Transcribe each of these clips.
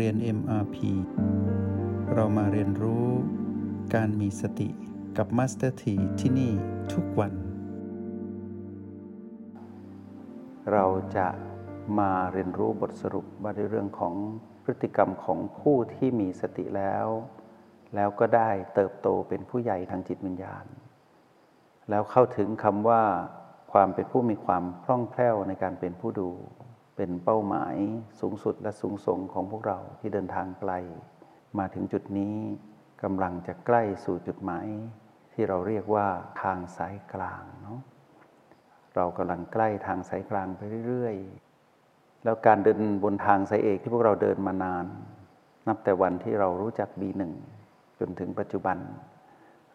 เรียน MRP เรามาเรียนรู้การมีสติกับ Master T ที่ที่นี่ทุกวัน เราจะมาเรียนรู้บทสรุปว่าในเรื่องของพฤติกรรมของผู้ที่มีสติแล้ว แล้วก็ได้เติบโตเป็นผู้ใหญ่ทางจิตวิญญาณ แล้วเข้าถึงคำว่าความเป็นผู้มีความคล่องแคล่วในการเป็นผู้ดู เป็นเป้าหมายสูงสุดและสูงส่งของพวกเราที่เดินทางไกล มาถึงจุดนี้กำลังจะใกล้สู่จุดหมายที่เราเรียกว่าทางสายกลางเนาะเรากำลังใกล้ทางสายกลางไปเรื่อยๆ แล้วการเดินบนทางสายเอกที่พวกเราเดินมานาน นับแต่วันที่เรารู้จัก B1 จนถึงปัจจุบัน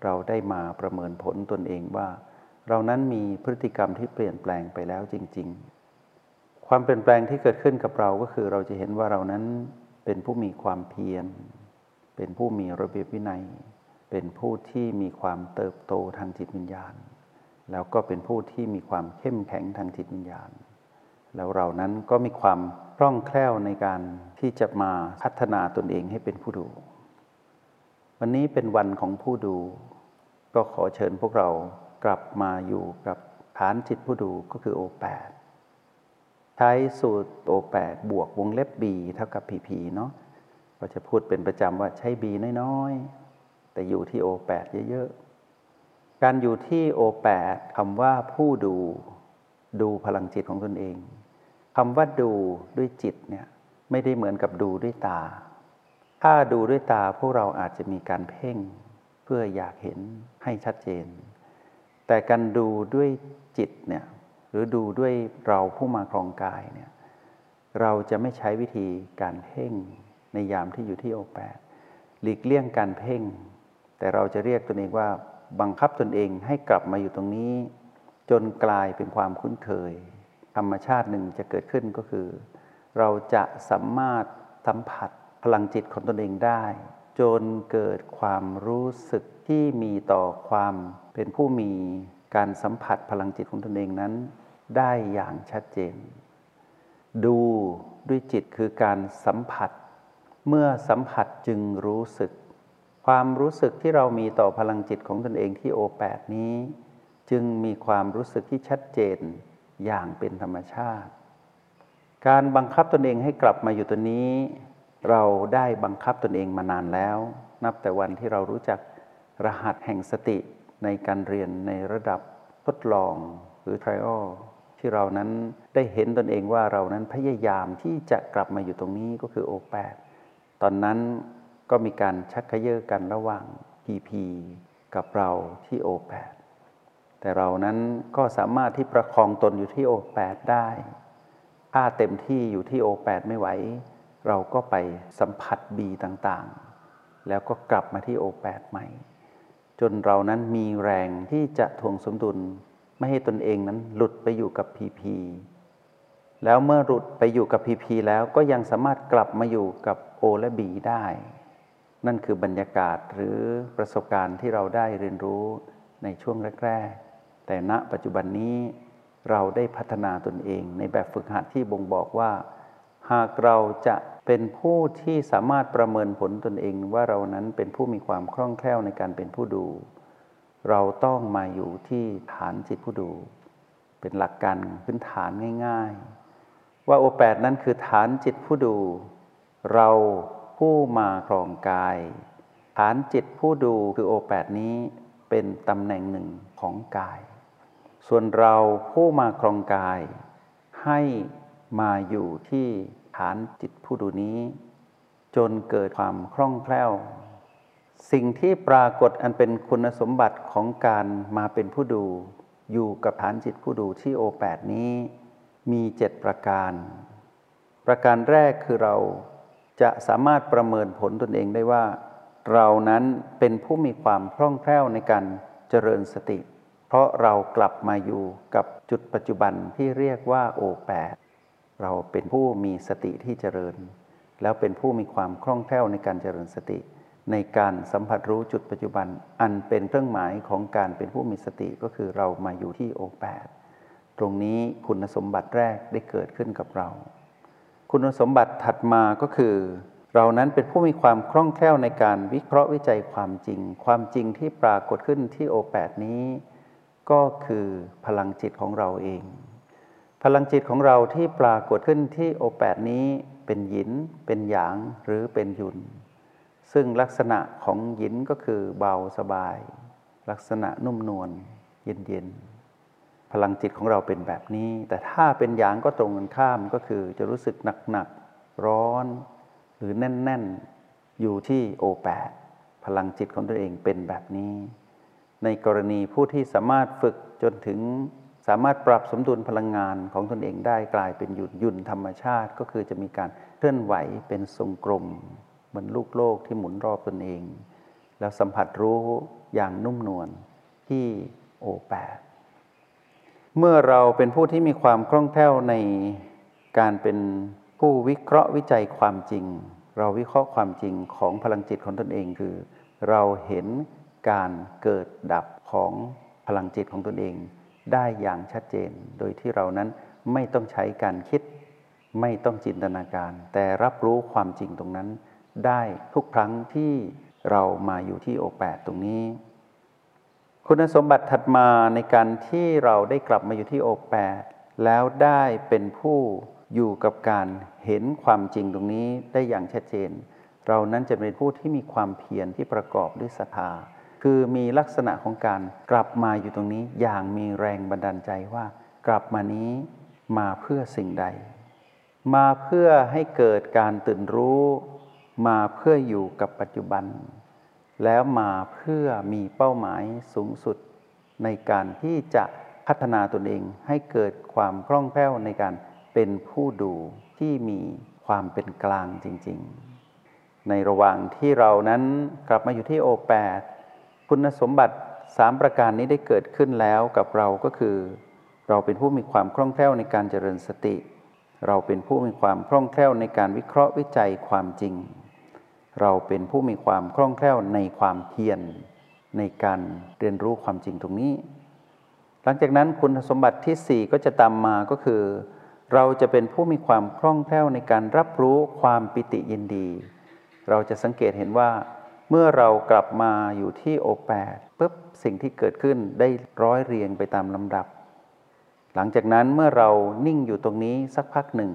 เราได้มาประเมินผลตนเองว่า เรานั้นมีพฤติกรรมที่เปลี่ยนแปลงไปแล้วจริง ๆ ความเปลี่ยนแปลงที่เกิดขึ้นกับเราก็คือเราจะเห็นว่าเรานั้นเป็นผู้มีความเพียร เป็นผู้มีระเบียบวินัย เป็นผู้ที่มีความเติบโตทางจิตวิญญาณ แล้วก็เป็นผู้ที่มีความเข้มแข็งทางจิตวิญญาณ แล้วเรานั้นก็มีความคล่องแคล่วในการที่จะมาพัฒนาตนเองให้เป็นผู้ดู วันนี้เป็นวันของผู้ดู ก็ขอเชิญพวกเรากลับมาอยู่กับฐานจิตผู้ดูก็คือโอแปด ใช้สูตรโอแปดบวกวงเล็บ b เท่ากับ pp เนาะก็จะพูดเป็นประจำว่าใช้ b น้อยๆ แต่อยู่ที่โอแปดเยอะๆ การอยู่ที่โอแปดคำว่าผู้ดูดูพลังจิตของตนเองคำว่าดูด้วยจิตเนี่ยไม่ได้เหมือนกับดูด้วยตา ถ้าดูด้วยตาพวกเราอาจจะมีการเพ่งเพื่ออยากเห็นให้ชัดเจน แต่การดูด้วยจิตเนี่ย หรือดูด้วยเราผู้มาครองกายเนี่ยเราจะไม่ใช้วิธีการเพ่งในยามที่อยู่ที่โอแปดหลีกเลี่ยงการเพ่ง แต่เราจะเรียกตนเองว่าบังคับตนเองให้กลับมาอยู่ตรงนี้ จนกลายเป็นความคุ้นเคย ธรรมชาติหนึ่งจะเกิดขึ้นก็คือ เราจะสามารถสัมผัสพลังจิตของตนเองได้ จนเกิดความรู้สึกที่มีต่อความเป็นผู้มีการสัมผัสพลังจิตของตนเองนั้น ได้อย่างชัดเจน ดูด้วยจิตคือการสัมผัส เมื่อสัมผัสจึงรู้สึก ความรู้สึกที่เรามีต่อพลังจิตของตนเองที่โอแปดนี้ จึงมีความรู้สึกที่ชัดเจนอย่างเป็นธรรมชาติ การบังคับตนเองให้กลับมาอยู่ตัวนี้ เราได้บังคับตนเองมานานแล้ว นับแต่วันที่เรารู้จักรหัสแห่งสติในการเรียนในระดับทดลองหรือ trial ที่เรานั้นได้เห็นตนเองว่าเรานั้นพยายามที่จะกลับมาอยู่ตรงนี้ก็คือโอแปดตอนนั้นก็มีการชักเขย่อกันระหว่าง PP กับเราที่โอแปดแต่เรานั้นก็สามารถที่ประคองตนอยู่ที่โอแปดได้ถ้าเต็มที่อยู่ที่โอแปดไม่ไหว เราก็ไปสัมผัสบีต่างๆ แล้วก็กลับมาที่โอแปดใหม่ จนเรานั้นมีแรงที่จะทวงสมดุล ไม่ให้ตนเองนั้นหลุดไปอยู่กับพีพีแล้วเมื่อหลุดไปอยู่กับพีพีแล้วก็ยังสามารถกลับมาอยู่กับโอและบีได้ นั่นคือบรรยากาศหรือประสบการณ์ที่เราได้เรียนรู้ในช่วงแรก ๆ แต่ณปัจจุบันนี้เราได้พัฒนาตนเองในแบบฝึกหัดที่บ่งบอกว่า หากเราจะเป็นผู้ที่สามารถประเมินผลตนเองว่าเรานั้นเป็นผู้มีความคล่องแคล่วในการเป็นผู้ดู เราต้องมาอยู่ที่ฐานจิตผู้ดู เป็นหลักการพื้นฐานง่าย ๆ ว่าโอแปดนั้นคือฐานจิตผู้ดู เราผู้มาครองกาย ฐานจิตผู้ดูคือโอแปดนี้เป็นตำแหน่งหนึ่งของกาย ส่วนเราผู้มาครองกาย ให้มาอยู่ที่ฐานจิตผู้ดูนี้ จนเกิดความคล่องแคล่ว สิ่งที่ปรากฏอันเป็นคุณสมบัติของการมาเป็นผู้ดู อยู่กับฐานจิตผู้ดูที่โอแปดนี้มีเจ็ดประการ ประการแรกคือเราจะสามารถประเมินผลตนเองได้ว่า เรานั้นเป็นผู้มีความคล่องแคล่วในการเจริญสติ เพราะเรากลับมาอยู่กับจุดปัจจุบันที่เรียกว่าโอแปดเราเป็นผู้มีสติที่เจริญ แล้วเป็นผู้มีความคล่องแคล่วในการเจริญสติ ในการสัมผัสรู้จุดปัจจุบัน อันเป็นเครื่องหมายของการเป็นผู้มีสติก็คือเรามาอยู่ที่โอแปดตรงนี้คุณสมบัติแรกได้เกิดขึ้นกับเรา คุณสมบัติถัดมาก็คือ เรานั้นเป็นผู้มีความคล่องแคล่วในการวิเคราะห์วิจัยความจริง ความจริงที่ปรากฏขึ้นที่โอแปดนี้ ก็คือพลังจิตของเราเอง พลังจิตของเราที่ปรากฏขึ้นที่โอแปดนี้เป็นหยิน เป็นหยางหรือเป็นยุน ซึ่งลักษณะของหยินก็คือเบาสบาย ลักษณะนุ่มนวลเย็นเย็นพลังจิตของเราเป็นแบบนี้ แต่ถ้าเป็นหยางก็ตรงกันข้ามก็คือจะรู้สึกหนักๆร้อน หรือแน่น ๆ อยู่ที่โอแปดพลังจิตของตัวเองเป็นแบบนี้ ในกรณีผู้ที่สามารถฝึกจนถึงสามารถปรับสมดุลพลังงานของตนเองได้กลายเป็นหยุดยุ่นธรรมชาติ ก็คือจะมีการเคลื่อนไหวเป็นทรงกลม เหมือนลูกโลกที่หมุนรอบตนเอง แล้วสัมผัสรู้อย่างนุ่มนวลที่โอแปเมื่อเราเป็นผู้ที่มีความคล่องแคล่วในการเป็นผู้วิเคราะห์วิจัยความจริง เราวิเคราะห์ความจริงของพลังจิตของตนเองคือ เราเห็นการเกิดดับของพลังจิตของตนเอง ได้อย่างชัดเจน โดยที่เรานั้นไม่ต้องใช้การคิด ไม่ต้องจินตนาการ แต่รับรู้ความจริงตรงนั้น ได้ทุกครั้งที่เรามาอยู่ที่โอแปดตรงนี้ คุณสมบัติถัดมาในการที่เราได้กลับมาอยู่ที่โอแปดแล้วได้เป็นผู้อยู่กับการเห็นความจริงตรงนี้ได้อย่างชัดเจน เรานั้นจะเป็นผู้ที่มีความเพียรที่ประกอบด้วยศรัทธาคือมีลักษณะของการกลับมาอยู่ตรงนี้อย่างมีแรงบันดาลใจว่า กลับมานี้มาเพื่อสิ่งใด มาเพื่อให้เกิดการตื่นรู้ มาเพื่ออยู่กับปัจจุบัน แล้วมาเพื่อมีเป้าหมายสูงสุดในการที่จะพัฒนาตนเองให้เกิดความคล่องแคล่วในการเป็นผู้ดูที่มีความเป็นกลางจริง ๆ ในระหว่างที่เรานั้นกลับมาอยู่ที่โอแปดคุณสมบัติสามประการนี้ได้เกิดขึ้นแล้วกับเราก็คือ เราเป็นผู้มีความคล่องแคล่วในการเจริญสติ เราเป็นผู้มีความคล่องแคล่วในการวิเคราะห์วิจัยความจริง เราเป็นผู้มีความคล่องแคล่วในความเพียรในการเรียนรู้ความจริงตรงนี้ หลังจากนั้นคุณสมบัติที่ 4 ก็จะตามมาก็คือ เราจะเป็นผู้มีความคล่องแคล่วในการรับรู้ความปิติยินดี เราจะสังเกตเห็นว่า เมื่อเรากลับมาอยู่ที่โอแปดปุ๊บสิ่งที่เกิดขึ้นได้ร้อยเรียงไปตามลำดับ หลังจากนั้นเมื่อเรานิ่งอยู่ตรงนี้สักพักหนึ่ง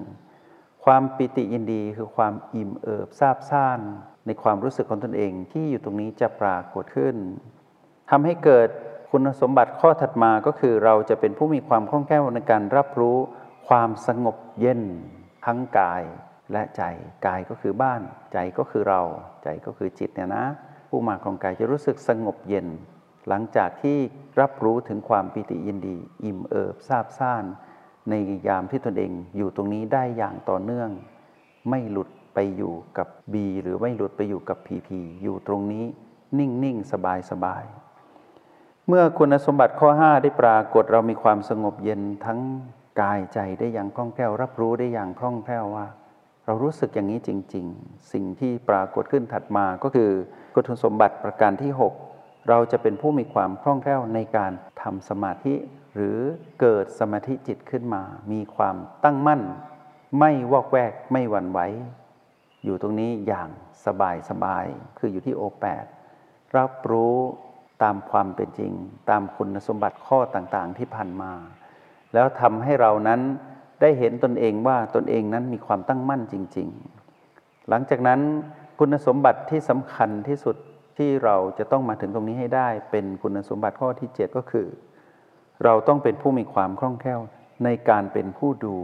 ความปิติยินดีคือความอิ่มเอิบซาบซ่าน ในความรู้สึกของตนเองที่อยู่ตรงนี้จะปรากฏขึ้นทำให้เกิดคุณสมบัติข้อถัดมาก็คือเราจะเป็นผู้มีความคล่องแคล่วในการรับรู้ความสงบเย็นทั้งกายและใจกายก็คือบ้าน ใจก็คือเรา ใจก็คือจิตเนี่ยนะ ผู้มาของกายจะรู้สึกสงบเย็น หลังจากที่รับรู้ถึงความปิติยินดี อิ่มเอิบซาบซ่าน ในยามที่ตนเองอยู่ตรงนี้ได้อย่างต่อเนื่อง ไม่หลุด ไปอยู่กับบีหรือไม่หลุดไปอยู่กับพีพีอยู่ตรงนี้นิ่งนิ่งสบายสบายเมื่อคุณสมบัติข้อ 5 ได้ปรากฏเรามีความสงบเย็นทั้งกายใจได้อย่างคล่องแคล่วรับรู้ได้อย่างคล่องแคล่วว่า เรารู้สึกอย่างนี้จริง ๆ สิ่งที่ปรากฏขึ้นถัดมาก็คือคุณสมบัติประการที่ 6 เราจะเป็นผู้มีความคล่องแคล่วในการทำสมาธิ หรือเกิดสมาธิจิตขึ้นมา มีความตั้งมั่น ไม่วอกแวกไม่หวั่นไหว อยู่ตรงนี้อย่างสบายสบาย คืออยู่ที่โอแปดรับรู้ตามความเป็นจริง ตามคุณสมบัติข้อต่างๆที่ผ่านมา แล้วทำให้เรานั้นได้เห็นตนเองว่าตนเองนั้นมีความตั้งมั่นจริง ๆ หลังจากนั้นคุณสมบัติที่สำคัญที่สุดที่เราจะต้องมาถึงตรงนี้ให้ได้ เป็นคุณสมบัติข้อที่ 7 ก็คือ เราต้องเป็นผู้มีความคล่องแคล่วในการเป็นผู้ดู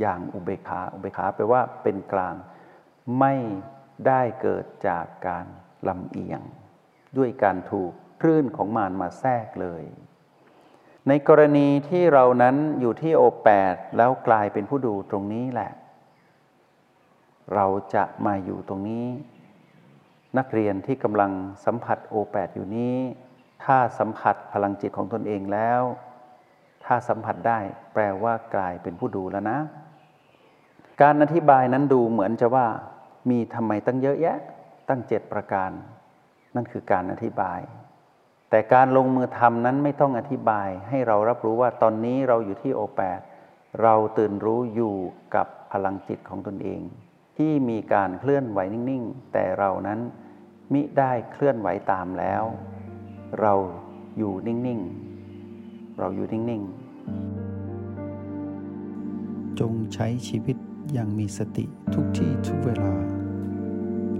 อย่างอุเบกขาอุเบกขาแปลว่าเป็นกลาง ไม่ได้เกิดจากการลำเอียง ด้วยการถูกคลื่นของมารมาแทรกเลย ในกรณีที่เรานั้นอยู่ที่โอแปดแล้วกลายเป็นผู้ดูตรงนี้แหละ เราจะมาอยู่ตรงนี้ นักเรียนที่กำลังสัมผัสโอแปดอยู่นี้ ถ้าสัมผัสพลังจิตของตนเองแล้ว ถ้าสัมผัสได้แปลว่ากลายเป็นผู้ดูแล้วนะ การอธิบายนั้นดูเหมือนจะว่า มีทำไมตั้งเยอะแยะตั้งเจ็ดประการ นั่นคือการอธิบาย แต่การลงมือทำนั้นไม่ต้องอธิบาย ให้เรารับรู้ว่าตอนนี้เราอยู่ที่โอแปดเราตื่นรู้อยู่กับพลังจิตของตนเอง ที่มีการเคลื่อนไหวนิ่งๆ แต่เรานั้นมิได้เคลื่อนไหวตามแล้ว เราอยู่นิ่งๆ เราอยู่นิ่งๆ จงใช้ชีวิตอย่างมีสติทุกที่ทุกเวลา